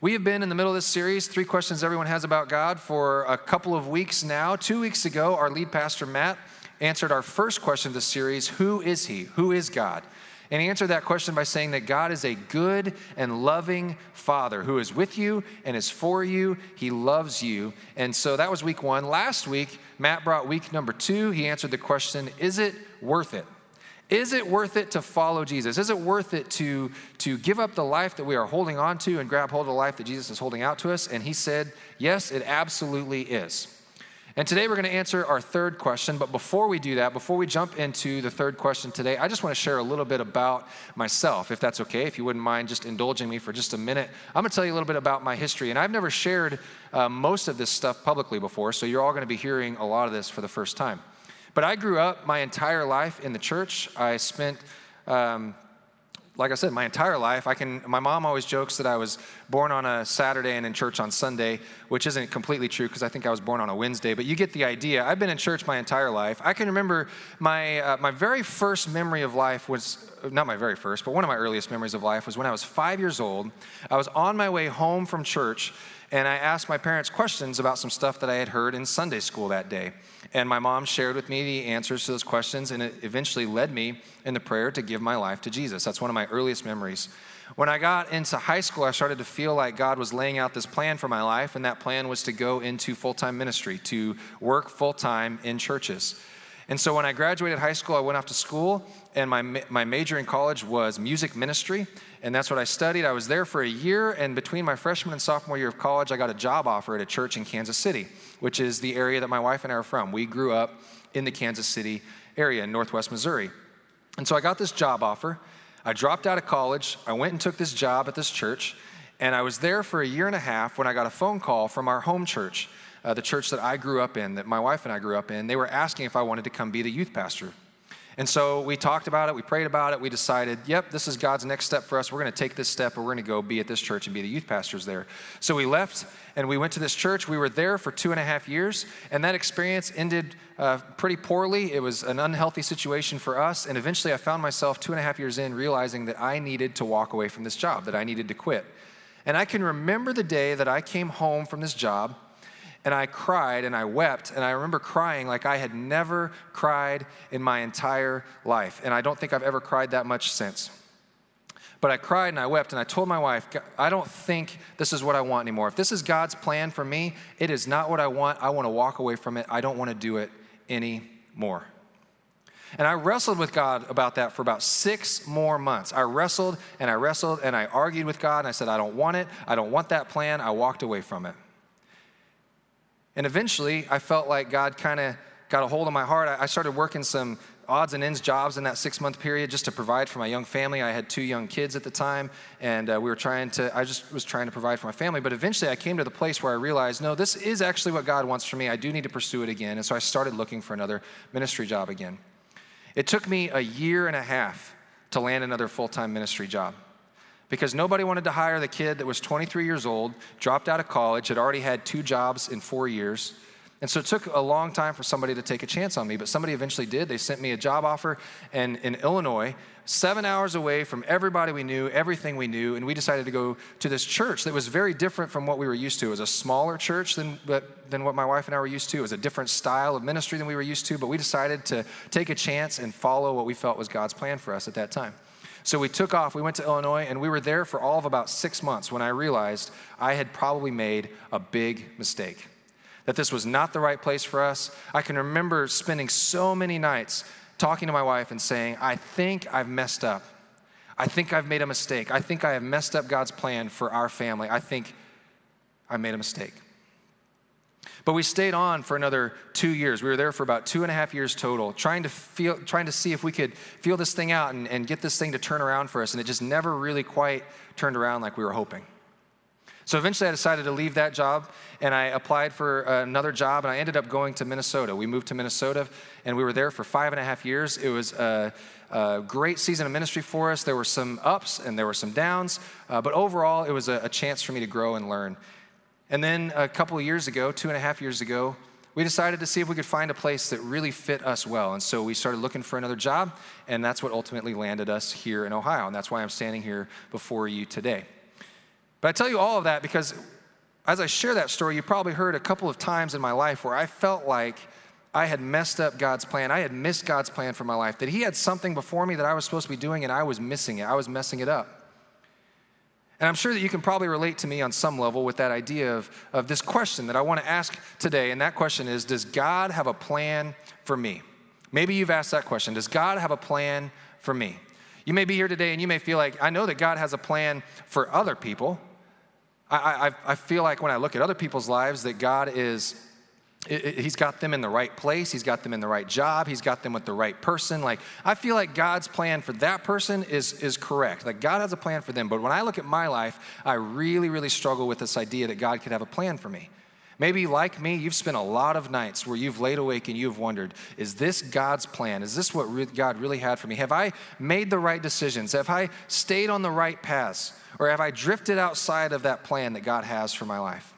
We have been in the middle of this series, Three Questions Everyone Has About God, for a couple of weeks now. Two weeks ago, our lead pastor, Matt, answered our first question of the series Who is He? Who is God? And he answered that question by saying that God is a good and loving Father who is with you and is for you. He loves you. And so that was week one. Last week, Matt brought week number two. He answered the question Is it worth it? Is it worth it to follow Jesus? Is it worth it to, to give up the life that we are holding on to and grab hold of the life that Jesus is holding out to us? And he said, Yes, it absolutely is. And today we're going to answer our third question. But before we do that, before we jump into the third question today, I just want to share a little bit about myself, if that's okay, if you wouldn't mind just indulging me for just a minute. I'm going to tell you a little bit about my history. And I've never shared uh, most of this stuff publicly before, so you're all going to be hearing a lot of this for the first time. But I grew up my entire life in the church. I spent, um, like I said, my entire life. I can. My mom always jokes that I was born on a Saturday and in church on Sunday, which isn't completely true because I think I was born on a Wednesday. But you get the idea. I've been in church my entire life. I can remember my uh, my very first memory of life was not my very first, but one of my earliest memories of life was when I was five years old. I was on my way home from church and I asked my parents questions about some stuff that I had heard in Sunday school that day. And my mom shared with me the answers to those questions, and it eventually led me in the prayer to give my life to Jesus. That's one of my earliest memories. When I got into high school, I started to feel like God was laying out this plan for my life, and that plan was to go into full time ministry, to work full time in churches. And so when I graduated high school, I went off to school, and my, my major in college was music ministry, and that's what I studied. I was there for a year, and between my freshman and sophomore year of college, I got a job offer at a church in Kansas City, which is the area that my wife and I are from. We grew up in the Kansas City area in northwest Missouri. And so I got this job offer. I dropped out of college. I went and took this job at this church, and I was there for a year and a half when I got a phone call from our home church uh, the church that I grew up in, that my wife and I grew up in, they were asking if I wanted to come be the youth pastor. And so we talked about it, we prayed about it, we decided, yep, this is God's next step for us. We're going to take this step and we're going to go be at this church and be the youth pastors there. So we left and we went to this church. We were there for two and a half years, and that experience ended uh, pretty poorly. It was an unhealthy situation for us, and eventually I found myself two and a half years in realizing that I needed to walk away from this job, that I needed to quit. And I can remember the day that I came home from this job and I cried and I wept. And I remember crying like I had never cried in my entire life. And I don't think I've ever cried that much since. But I cried and I wept and I told my wife, I don't think this is what I want anymore. If this is God's plan for me, it is not what I want. I want to walk away from it. I don't want to do it anymore. And I wrestled with God about that for about six more months. I wrestled and I wrestled and I argued with God and I said, I don't want it. I don't want that plan. I walked away from it. And eventually, I felt like God kind of got a hold of my heart. I started working some odds and ends jobs in that six month period just to provide for my young family. I had two young kids at the time, and uh, we were trying to, I just was trying to provide for my family. But eventually, I came to the place where I realized, no, this is actually what God wants for me. I do need to pursue it again. And so I started looking for another ministry job again. It took me a year and a half to land another full time ministry job because nobody wanted to hire the kid that was 23 years old, dropped out of college, had already had two jobs in four years. And so it took a long time for somebody to take a chance on me, but somebody eventually did. They sent me a job offer and in Illinois, seven hours away from everybody we knew, everything we knew, and we decided to go to this church that was very different from what we were used to. It was a smaller church than, than what my wife and I were used to. It was a different style of ministry than we were used to, but we decided to take a chance and follow what we felt was God's plan for us at that time. So we took off, we went to Illinois, and we were there for all of about six months when I realized I had probably made a big mistake. That this was not the right place for us. I can remember spending so many nights talking to my wife and saying, I think I've messed up. I think I've made a mistake. I think I have messed up God's plan for our family. I think I made a mistake. But we stayed on for another two years. We were there for about two and a half years total, trying to feel, trying to see if we could feel this thing out and, and get this thing to turn around for us. And it just never really quite turned around like we were hoping. So eventually I decided to leave that job and I applied for another job and I ended up going to Minnesota. We moved to Minnesota and we were there for five and a half years. It was a, a great season of ministry for us. There were some ups and there were some downs, uh, but overall it was a, a chance for me to grow and learn. And then a couple of years ago, two and a half years ago, we decided to see if we could find a place that really fit us well. And so we started looking for another job, and that's what ultimately landed us here in Ohio. And that's why I'm standing here before you today. But I tell you all of that because as I share that story, you probably heard a couple of times in my life where I felt like I had messed up God's plan. I had missed God's plan for my life, that He had something before me that I was supposed to be doing and I was missing it. I was messing it up. And I'm sure that you can probably relate to me on some level with that idea of, of this question that I want to ask today. And that question is Does God have a plan for me? Maybe you've asked that question Does God have a plan for me? You may be here today and you may feel like, I know that God has a plan for other people. I, I, I feel like when I look at other people's lives, that God is he's got them in the right place. He's got them in the right job. He's got them with the right person. Like i feel like god's plan for that person is is correct. Like god has a plan for them. But when i look at my life i really really struggle with this idea that god could have a plan for me. Maybe like me you've spent a lot of nights where you've laid awake and you've wondered is this god's plan? Is this what god really had for me? Have i made the right decisions? Have i stayed on the right paths? Or have i drifted outside of that plan that god has for my life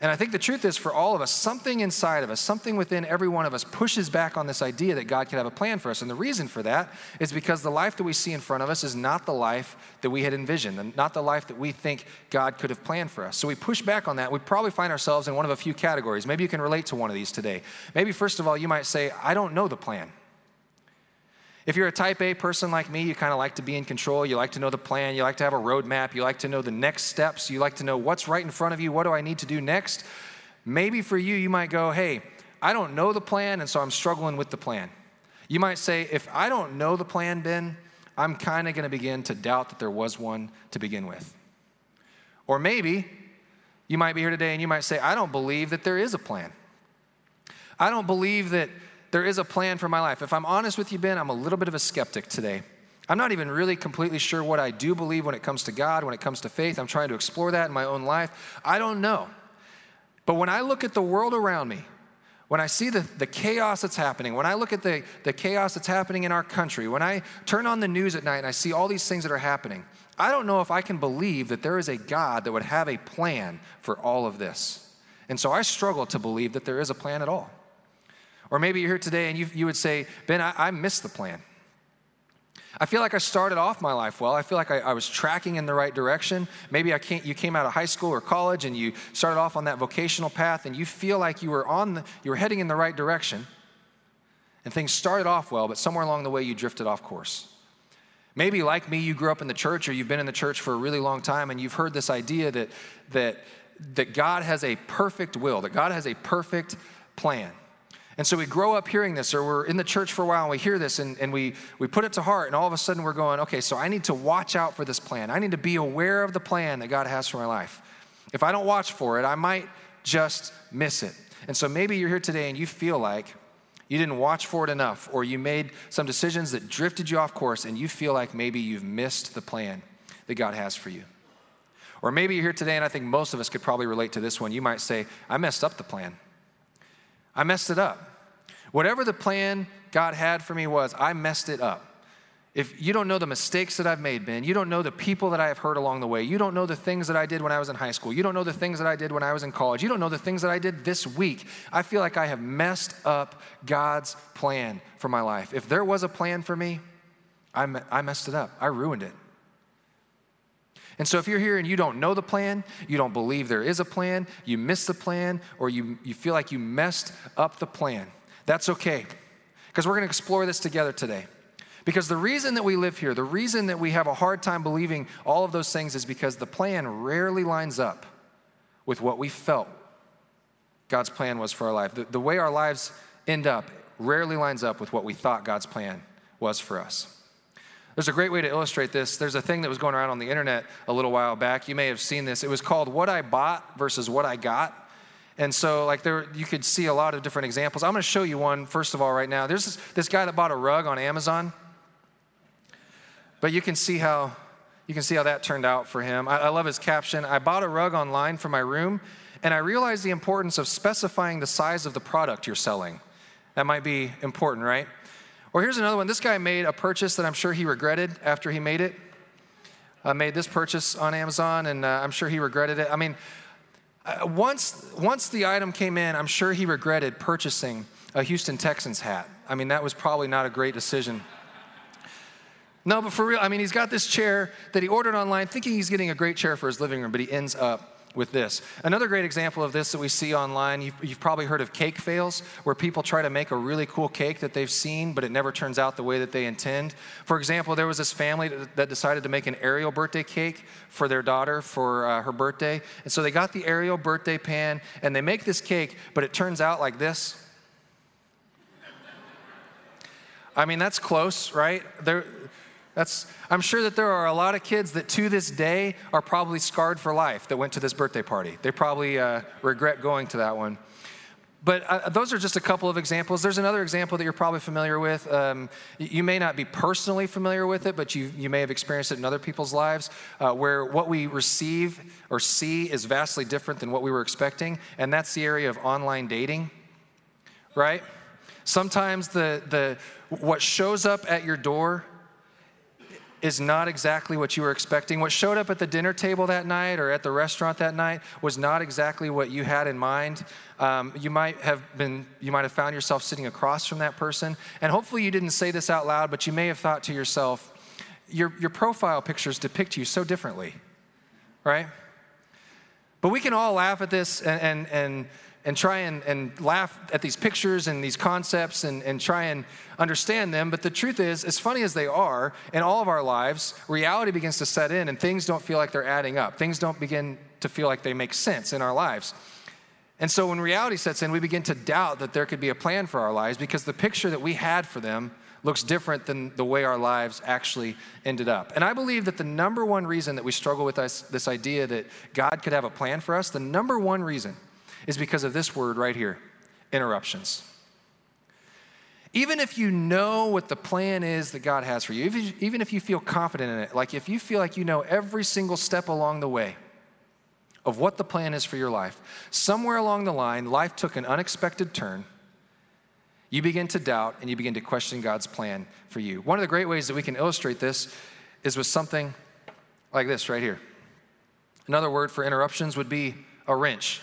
and I think the truth is for all of us, something inside of us, something within every one of us pushes back on this idea that God could have a plan for us. And the reason for that is because the life that we see in front of us is not the life that we had envisioned, and not the life that we think God could have planned for us. So we push back on that. We probably find ourselves in one of a few categories. Maybe you can relate to one of these today. Maybe, first of all, you might say, I don't know the plan. If you're a type A person like me, you kind of like to be in control. You like to know the plan. You like to have a roadmap. You like to know the next steps. You like to know what's right in front of you. What do I need to do next? Maybe for you, you might go, hey, I don't know the plan, and so I'm struggling with the plan. You might say, if I don't know the plan, Ben, I'm kind of going to begin to doubt that there was one to begin with. Or maybe you might be here today and you might say, I don't believe that there is a plan. I don't believe that there is a plan for my life. If I'm honest with you, Ben, I'm a little bit of a skeptic today. I'm not even really completely sure what I do believe when it comes to God, when it comes to faith. I'm trying to explore that in my own life. I don't know. But when I look at the world around me, when I see the, the chaos that's happening, when I look at the, the chaos that's happening in our country, when I turn on the news at night and I see all these things that are happening, I don't know if I can believe that there is a God that would have a plan for all of this. And so I struggle to believe that there is a plan at all. Or maybe you're here today and you, you would say, Ben, I, I missed the plan. I feel like I started off my life well. I feel like I, I, was tracking in the right direction. Maybe I can't, you came out of high school or college and you started off on that vocational path and you feel like you were on the, you were heading in the right direction. And things started off well, but somewhere along the way you drifted off course. Maybe like me, you grew up in the church or you've been in the church for a really long time and you've heard this idea that, that, that God has a perfect will, that God has a perfect plan. And so we grow up hearing this, or we're in the church for a while and we hear this and, and we, we put it to heart, and all of a sudden we're going, okay, so I need to watch out for this plan. I need to be aware of the plan that God has for my life. If I don't watch for it, I might just miss it. And so maybe you're here today and you feel like you didn't watch for it enough, or you made some decisions that drifted you off course, and you feel like maybe you've missed the plan that God has for you. Or maybe you're here today, and I think most of us could probably relate to this one. You might say, I messed up the plan. I messed it up. Whatever the plan God had for me was, I messed it up. If you don't know the mistakes that I've made, Ben, you don't know the people that I have hurt along the way, you don't know the things that I did when I was in high school, you don't know the things that I did when I was in college, you don't know the things that I did this week, I feel like I have messed up God's plan for my life. If there was a plan for me, I, I messed it up. I ruined it. And so, if you're here and you don't know the plan, you don't believe there is a plan, you miss the plan, or you, you feel like you messed up the plan, that's okay, because we're going to explore this together today. Because the reason that we live here, the reason that we have a hard time believing all of those things is because the plan rarely lines up with what we felt God's plan was for our life. The, the way our lives end up rarely lines up with what we thought God's plan was for us. There's a great way to illustrate this. There's a thing that was going around on the internet a little while back. You may have seen this. It was called What I Bought versus What I Got. And so, like, there, you could see a lot of different examples. I'm going to show you one, first of all, right now. There's this, this guy that bought a rug on Amazon. But you can see how you can see how that turned out for him. I, I love his caption. I bought a rug online for my room, and I realized the importance of specifying the size of the product you're selling. That might be important, right? Or here's another one. This guy made a purchase that I'm sure he regretted after he made it. I made this purchase on Amazon, and uh, I'm sure he regretted it. I mean, uh, Uh, once, once the item came in, I'm sure he regretted purchasing a Houston Texans hat. I mean, that was probably not a great decision. No, but for real, I mean, he's got this chair that he ordered online thinking he's getting a great chair for his living room, but he ends up with this. Another great example of this that we see online, you've, you've, probably heard of cake fails, where people try to make a really cool cake that they've seen, but it never turns out the way that they intend. For example, there was this family that decided to make an Ariel birthday cake for their daughter for uh, her birthday. And so they got the Ariel birthday pan and they make this cake, but it turns out like this. I mean, that's close, right? There, that's, I'm sure that there are a lot of kids that to this day are probably scarred for life that went to this birthday party. They probably uh, regret going to that one. But uh, those are just a couple of examples. There's another example that you're probably familiar with. Um, you may not be personally familiar with it, but you, you may have experienced it in other people's lives, uh, where what we receive or see is vastly different than what we were expecting. And that's the area of online dating, right? Sometimes the, the, what shows up at your door is not exactly what you were expecting. What showed up at the dinner table that night or at the restaurant that night was not exactly what you had in mind. Um, you might have been, you might have found yourself sitting across from that person, and hopefully you didn't say this out loud, but you may have thought to yourself, your, your profile pictures depict you so differently, right? But we can all laugh at this and, and, and and try and, and laugh at these pictures and these concepts and, and try and understand them. But the truth is, as funny as they are, in all of our lives, reality begins to set in and things don't feel like they're adding up. Things don't begin to feel like they make sense in our lives. And so when reality sets in, we begin to doubt that there could be a plan for our lives because the picture that we had for them looks different than the way our lives actually ended up. And I believe that the number one reason that we struggle with this, this idea that God could have a plan for us, the number one reason is because of this word right here interruptions. Even if you know what the plan is that God has for you, even if you feel confident in it, like if you feel like you know every single step along the way of what the plan is for your life, somewhere along the line, life took an unexpected turn. You begin to doubt and you begin to question God's plan for you. One of the great ways that we can illustrate this is with something like this right here. Another word for interruptions would be a wrench.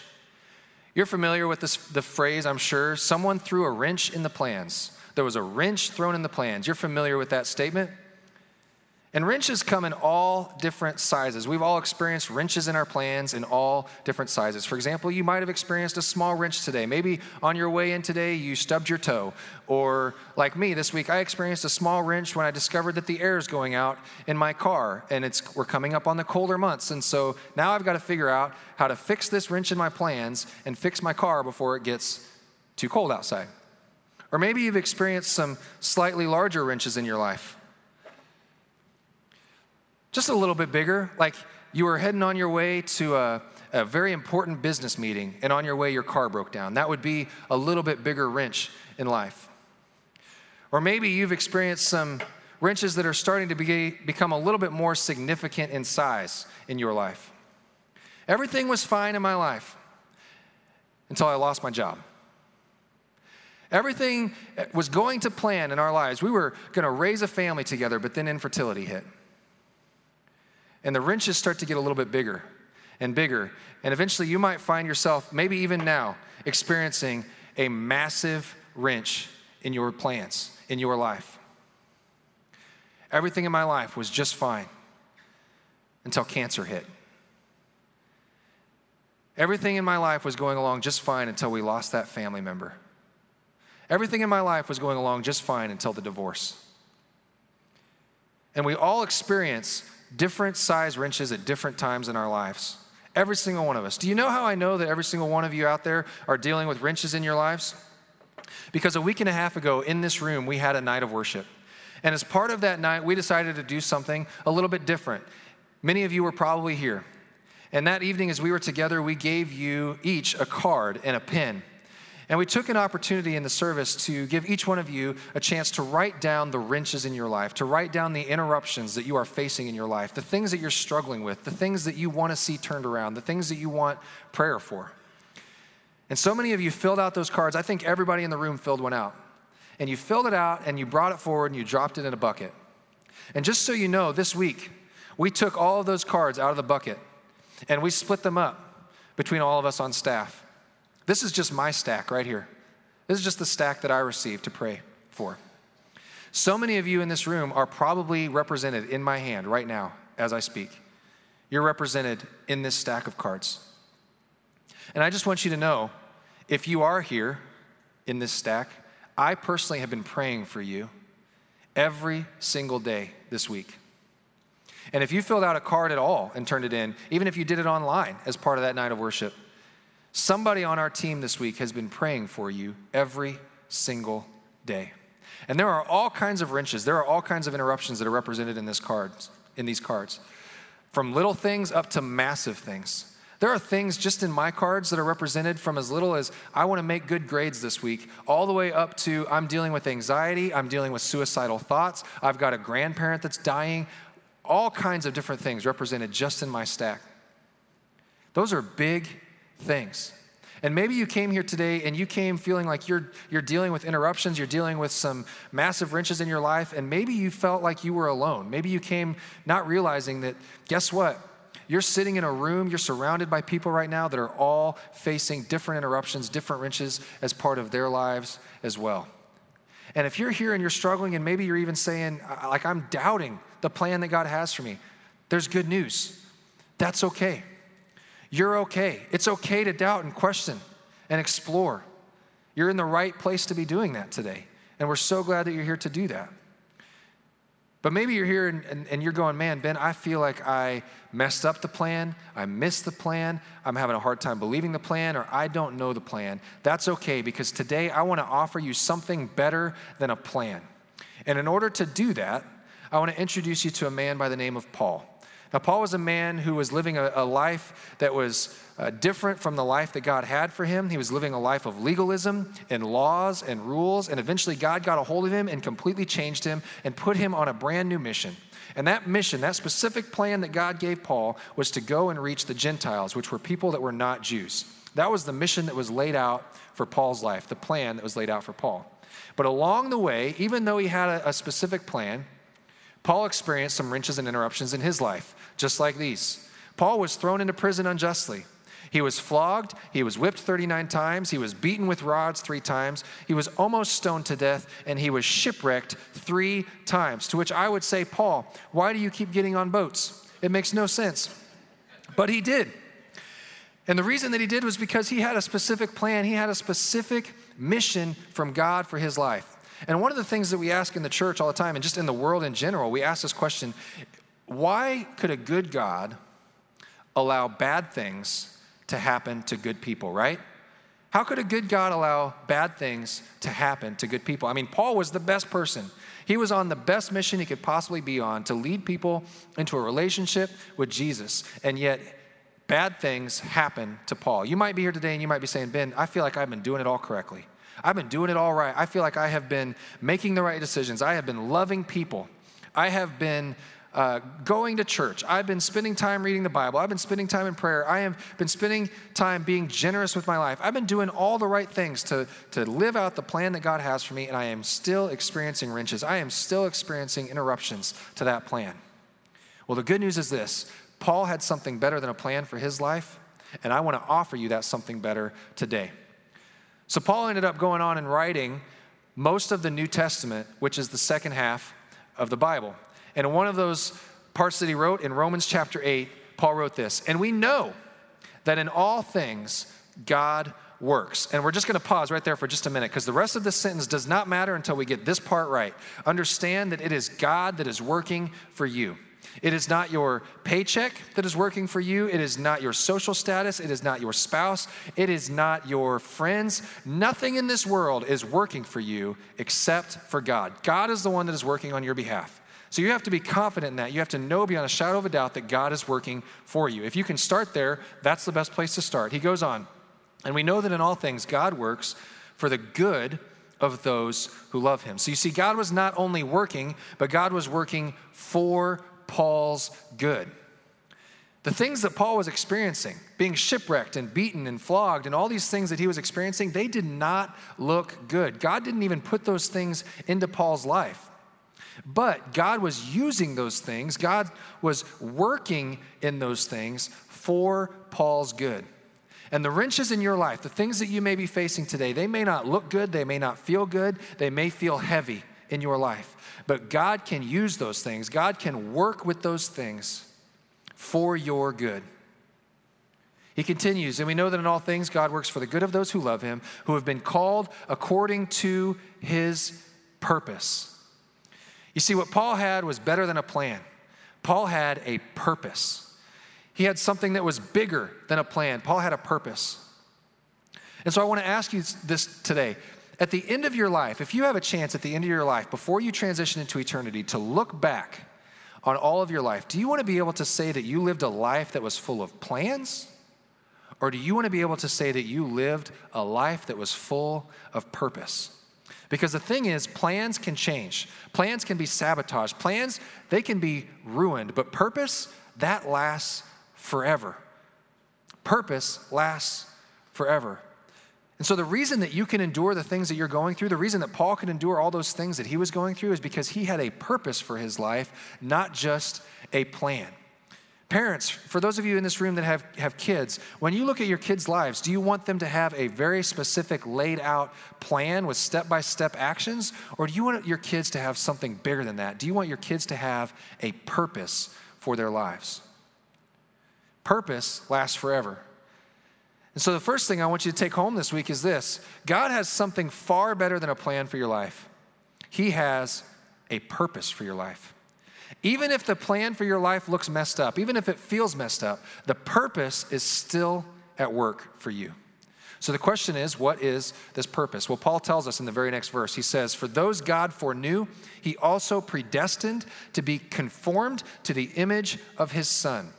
You're familiar with this, the phrase, I'm sure. Someone threw a wrench in the plans. There was a wrench thrown in the plans. You're familiar with that statement? And wrenches come in all different sizes. We've all experienced wrenches in our plans in all different sizes. For example, you might have experienced a small wrench today. Maybe on your way in today, you stubbed your toe. Or like me this week, I experienced a small wrench when I discovered that the air is going out in my car and it's, we're coming up on the colder months. And so now I've got to figure out how to fix this wrench in my plans and fix my car before it gets too cold outside. Or maybe you've experienced some slightly larger wrenches in your life just a little bit bigger. Like you were heading on your way to a, a very important business meeting, and on your way, your car broke down. That would be a little bit bigger wrench in life. Or maybe you've experienced some wrenches that are starting to be, become a little bit more significant in size in your life. Everything was fine in my life until I lost my job. Everything was going to plan in our lives. We were going to raise a family together, but then infertility hit. And the wrenches start to get a little bit bigger and bigger. And eventually you might find yourself, maybe even now, experiencing a massive wrench in your plans, in your life. Everything in my life was just fine until cancer hit. Everything in my life was going along just fine until we lost that family member. Everything in my life was going along just fine until the divorce. And we all experience different size wrenches at different times in our lives. Every single one of us. Do you know how I know that every single one of you out there are dealing with wrenches in your lives? Because a week and a half ago in this room, we had a night of worship. And as part of that night, we decided to do something a little bit different. Many of you were probably here. And that evening, as we were together, we gave you each a card and a pen. And we took an opportunity in the service to give each one of you a chance to write down the wrenches in your life, to write down the interruptions that you are facing in your life, the things that you're struggling with, the things that you want to see turned around, the things that you want prayer for. And so many of you filled out those cards. I think everybody in the room filled one out. And you filled it out and you brought it forward and you dropped it in a bucket. And just so you know, this week, we took all of those cards out of the bucket and we split them up between all of us on staff. This is just my stack right here. This is just the stack that I received to pray for. So many of you in this room are probably represented in my hand right now as I speak. You're represented in this stack of cards. And I just want you to know if you are here in this stack, I personally have been praying for you every single day this week. And if you filled out a card at all and turned it in, even if you did it online as part of that night of worship, somebody on our team this week has been praying for you every single day. And there are all kinds of wrenches, there are all kinds of interruptions that are represented in this cards, in these cards. From little things up to massive things. There are things just in my cards that are represented from as little as I want to make good grades this week, all the way up to I'm dealing with anxiety, I'm dealing with suicidal thoughts, I've got a grandparent that's dying, all kinds of different things represented just in my stack. Those are big things. And maybe you came here today and you came feeling like you're, you're dealing with interruptions, you're dealing with some massive wrenches in your life, and maybe you felt like you were alone. Maybe you came not realizing that, guess what? You're sitting in a room, you're surrounded by people right now that are all facing different interruptions, different wrenches as part of their lives as well. And if you're here and you're struggling, and maybe you're even saying, like, I'm doubting the plan that God has for me, there's good news. That's okay. You're okay. It's okay to doubt and question and explore. You're in the right place to be doing that today. And we're so glad that you're here to do that. But maybe you're here and, and, and, you're going, man, Ben, I feel like I messed up the plan. I missed the plan. I'm having a hard time believing the plan, or I don't know the plan. That's okay because today I want to offer you something better than a plan. And in order to do that, I want to introduce you to a man by the name of Paul. Now, Paul was a man who was living a, a life that was uh, different from the life that God had for him. He was living a life of legalism and laws and rules, and eventually God got a hold of him and completely changed him and put him on a brand new mission. And that mission, that specific plan that God gave Paul, was to go and reach the Gentiles, which were people that were not Jews. That was the mission that was laid out for Paul's life, the plan that was laid out for Paul. But along the way, even though he had a, a specific plan, Paul experienced some wrenches and interruptions in his life, just like these. Paul was thrown into prison unjustly. He was flogged, he was whipped 39 times, he was beaten with rods three times, he was almost stoned to death, and he was shipwrecked three times. To which I would say, Paul, why do you keep getting on boats? It makes no sense. But he did. And the reason that he did was because he had a specific plan, he had a specific mission from God for his life. And one of the things that we ask in the church all the time, and just in the world in general, we ask this question why could a good God allow bad things to happen to good people, right? How could a good God allow bad things to happen to good people? I mean, Paul was the best person. He was on the best mission he could possibly be on to lead people into a relationship with Jesus. And yet, bad things happen to Paul. You might be here today and you might be saying, Ben, I feel like I've been doing it all correctly. I've been doing it all right. I feel like I have been making the right decisions. I have been loving people. I have been uh, going to church. I've been spending time reading the Bible. I've been spending time in prayer. I have been spending time being generous with my life. I've been doing all the right things to, to live out the plan that God has for me, and I am still experiencing wrenches. I am still experiencing interruptions to that plan. Well, the good news is this Paul had something better than a plan for his life, and I want to offer you that something better today. So Paul ended up going on and writing most of the New Testament, which is the second half of the Bible. And in one of those parts that he wrote in Romans chapter 8, Paul wrote this And we know that in all things God works. And we're just going to pause right there for just a minute because the rest of this sentence does not matter until we get this part right. Understand that it is God that is working for you. It is not your paycheck that is working for you. It is not your social status. It is not your spouse. It is not your friends. Nothing in this world is working for you except for God. God is the one that is working on your behalf. So you have to be confident in that. You have to know beyond a shadow of a doubt that God is working for you. If you can start there, that's the best place to start. He goes on, and we know that in all things, God works for the good of those who love him. So you see, God was not only working, but God was working for Paul's good. The things that Paul was experiencing, being shipwrecked and beaten and flogged, and all these things that he was experiencing, they did not look good. God didn't even put those things into Paul's life. But God was using those things, God was working in those things for Paul's good. And the wrenches in your life, the things that you may be facing today, they may not look good, they may not feel good, they may feel heavy in your life. But God can use those things, God can work with those things for your good. He continues, and we know that in all things God works for the good of those who love him, who have been called according to his purpose. You see, what Paul had was better than a plan. Paul had a purpose. He had something that was bigger than a plan. Paul had a purpose. And so I want to ask you this today. At the end of your life, if you have a chance at the end of your life, before you transition into eternity, to look back on all of your life, do you want to be able to say that you lived a life that was full of plans? Or do you want to be able to say that you lived a life that was full of purpose? Because the thing is, plans can change. Plans can be sabotaged. Plans, they can be ruined. But purpose, that lasts forever. Purpose lasts forever. And so, the reason that you can endure the things that you're going through, the reason that Paul could endure all those things that he was going through, is because he had a purpose for his life, not just a plan. Parents, for those of you in this room that have, have kids, when you look at your kids' lives, do you want them to have a very specific, laid out plan with step by step actions? Or do you want your kids to have something bigger than that? Do you want your kids to have a purpose for their lives? Purpose lasts forever. And so, the first thing I want you to take home this week is this God has something far better than a plan for your life, He has a purpose for your life. Even if the plan for your life looks messed up, even if it feels messed up, the purpose is still at work for you. So the question is, what is this purpose? Well, Paul tells us in the very next verse. He says, For those God foreknew, he also predestined to be conformed to the image of his Son,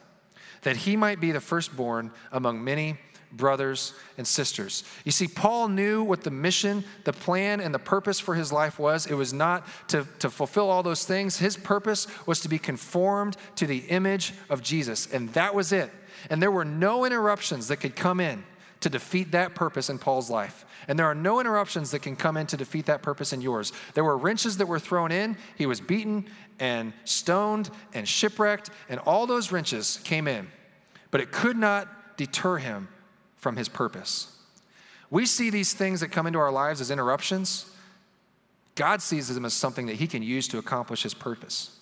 that he might be the firstborn among many brothers and sisters. You see, Paul knew what the mission, the plan, and the purpose for his life was. It was not to, to fulfill all those things. His purpose was to be conformed to the image of Jesus, and that was it. And there were no interruptions that could come in to defeat that purpose in Paul's life. And there are no interruptions that can come in to defeat that purpose in yours. There were wrenches that were thrown in. He was beaten and stoned and shipwrecked, and all those wrenches came in. But it could not deter him from his purpose. We see these things that come into our lives as interruptions. God sees them as something that he can use to accomplish his purpose.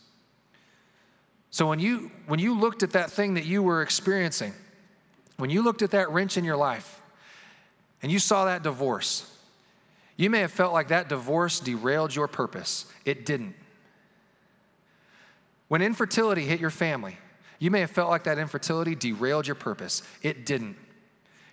So when you when you looked at that thing that you were experiencing, when you looked at that wrench in your life and you saw that divorce, you may have felt like that divorce derailed your purpose. It didn't. When infertility hit your family, you may have felt like that infertility derailed your purpose. It didn't.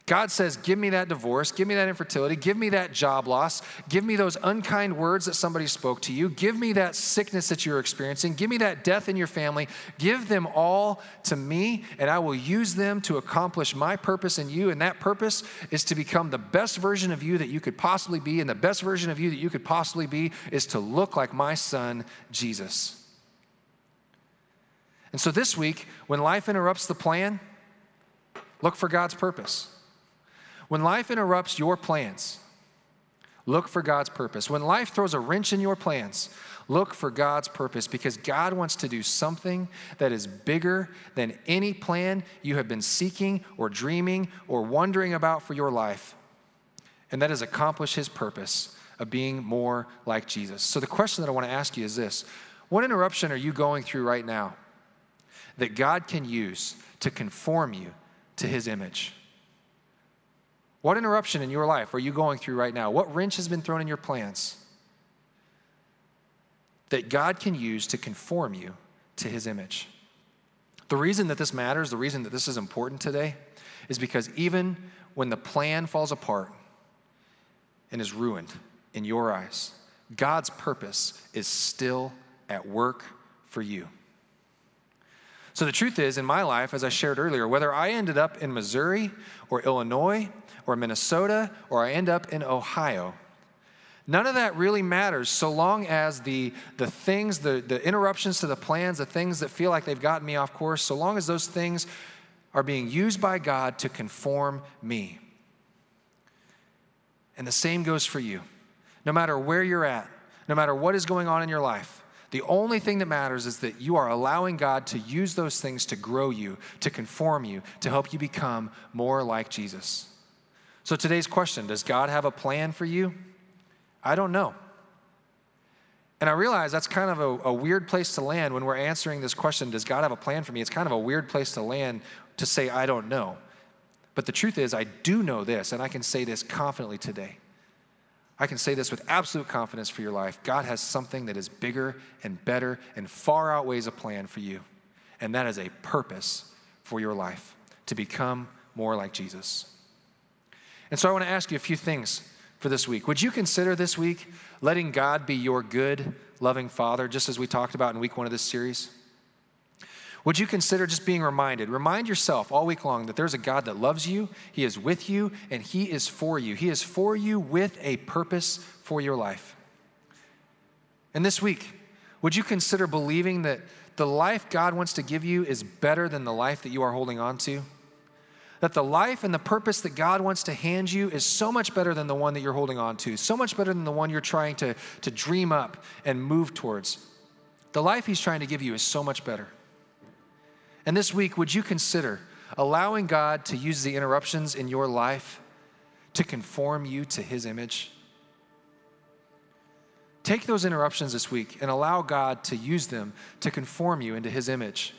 God says, Give me that divorce, give me that infertility, give me that job loss, give me those unkind words that somebody spoke to you, give me that sickness that you're experiencing, give me that death in your family. Give them all to me, and I will use them to accomplish my purpose in you. And that purpose is to become the best version of you that you could possibly be. And the best version of you that you could possibly be is to look like my son, Jesus. And so this week, when life interrupts the plan, look for God's purpose. When life interrupts your plans, look for God's purpose. When life throws a wrench in your plans, look for God's purpose because God wants to do something that is bigger than any plan you have been seeking or dreaming or wondering about for your life. And that is accomplish His purpose of being more like Jesus. So, the question that I want to ask you is this What interruption are you going through right now that God can use to conform you to His image? What interruption in your life are you going through right now? What wrench has been thrown in your plans that God can use to conform you to his image? The reason that this matters, the reason that this is important today, is because even when the plan falls apart and is ruined in your eyes, God's purpose is still at work for you. So the truth is, in my life, as I shared earlier, whether I ended up in Missouri or Illinois or Minnesota or I end up in Ohio. None of that really matters so long as the, the things, the, the interruptions to the plans, the things that feel like they've gotten me off course, so long as those things are being used by God to conform me. And the same goes for you. No matter where you're at, no matter what is going on in your life, the only thing that matters is that you are allowing God to use those things to grow you, to conform you, to help you become more like Jesus. So today's question Does God have a plan for you? I don't know. And I realize that's kind of a, a, weird place to land when we're answering this question Does God have a plan for me? It's kind of a weird place to land to say, I don't know. But the truth is, I do know this, and I can say this confidently today. I can say this with absolute confidence for your life. God has something that is bigger and better and far outweighs a plan for you. And that is a purpose for your life to become more like Jesus. And so I want to ask you a few things for this week. Would you consider this week letting God be your good, loving Father, just as we talked about in week one of this series? Would you consider just being reminded? Remind yourself all week long that there's a God that loves you, He is with you, and He is for you. He is for you with a purpose for your life. And this week, would you consider believing that the life God wants to give you is better than the life that you are holding on to? that the life and the purpose that God wants to hand you is so much better than the one that you're holding on to, so much better than the one you're trying to, to dream up and move towards. The life He's trying to give you is so much better. And this week, would you consider allowing God to use the interruptions in your life to conform you to His image? Take those interruptions this week and allow God to use them to conform you into His image.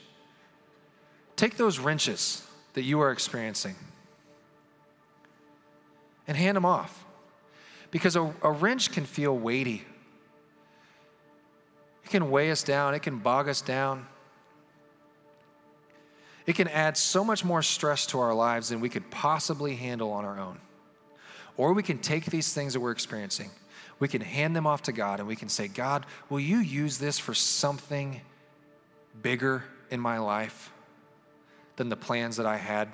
Take those wrenches that you are experiencing and hand them off. Because a, a, wrench can feel weighty, it can weigh us down, it can bog us down. It can add so much more stress to our lives than we could possibly handle on our own. Or we can take these things that we're experiencing, we can hand them off to God, and we can say, God, will you use this for something bigger in my life? than the plans that I had.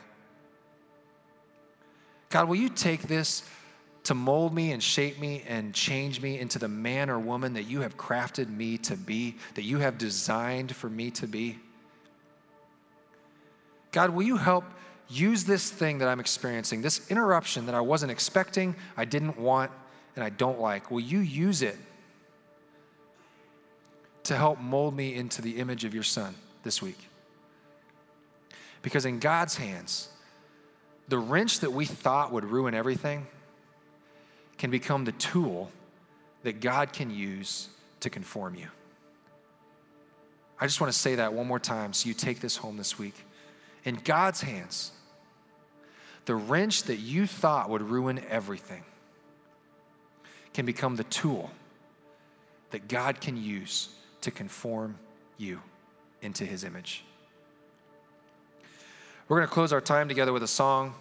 God, will you take this to mold me and shape me and change me into the man or woman that you have crafted me to be, that you have designed for me to be? God, will you help use this thing that I'm experiencing, this interruption that I wasn't expecting, I didn't want, and I don't like? Will you use it to help mold me into the image of your son this week? Because in God's hands, the wrench that we thought would ruin everything can become the tool that God can use to conform you. I just want to say that one more time so you take this home this week. In God's hands, the wrench that you thought would ruin everything can become the tool that God can use to conform you into his image. We're going to close our time together with a song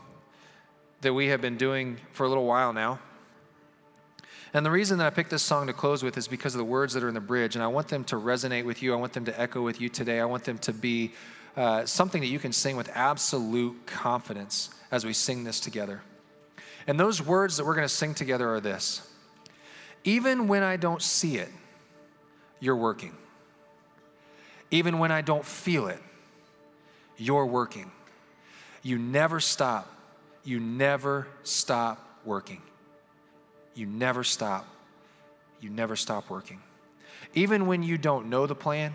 that we have been doing for a little while now. And the reason that I picked this song to close with is because of the words that are in the bridge. And I want them to resonate with you. I want them to echo with you today. I want them to be uh, something that you can sing with absolute confidence as we sing this together. And those words that we're going to sing together are this Even when I don't see it, you're working. Even when I don't feel it, you're working. You never stop. You never stop working. You never stop. You never stop working. Even when you don't know the plan,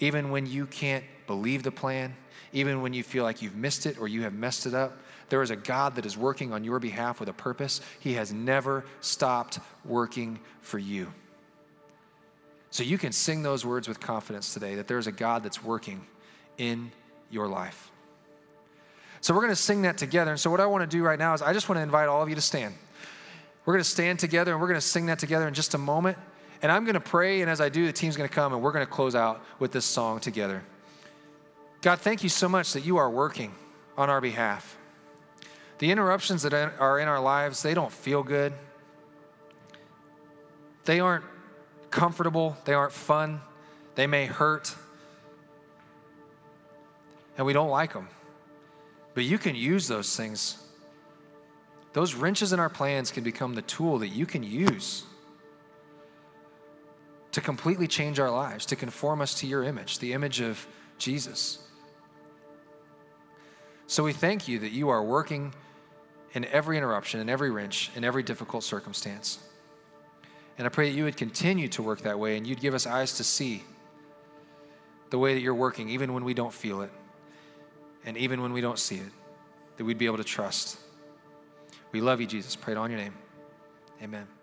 even when you can't believe the plan, even when you feel like you've missed it or you have messed it up, there is a God that is working on your behalf with a purpose. He has never stopped working for you. So you can sing those words with confidence today that there's a God that's working in your life. So we're going to sing that together. And so what I want to do right now is I just want to invite all of you to stand. We're going to stand together and we're going to sing that together in just a moment. And I'm going to pray, and as I do, the team's going to come and we're going to close out with this song together. God, thank you so much that you are working on our behalf. The interruptions that are in our lives, they don't feel good. They aren't comfortable. They aren't fun. They may hurt. And we don't like them. But you can use those things. Those wrenches in our plans can become the tool that you can use to completely change our lives, to conform us to your image, the image of Jesus. So we thank you that you are working in every interruption, in every wrench, in every difficult circumstance. And I pray that you would continue to work that way and you'd give us eyes to see the way that you're working, even when we don't feel it and even when we don't see it, that we'd be able to trust. We love you, Jesus. Pray it on your name. Amen.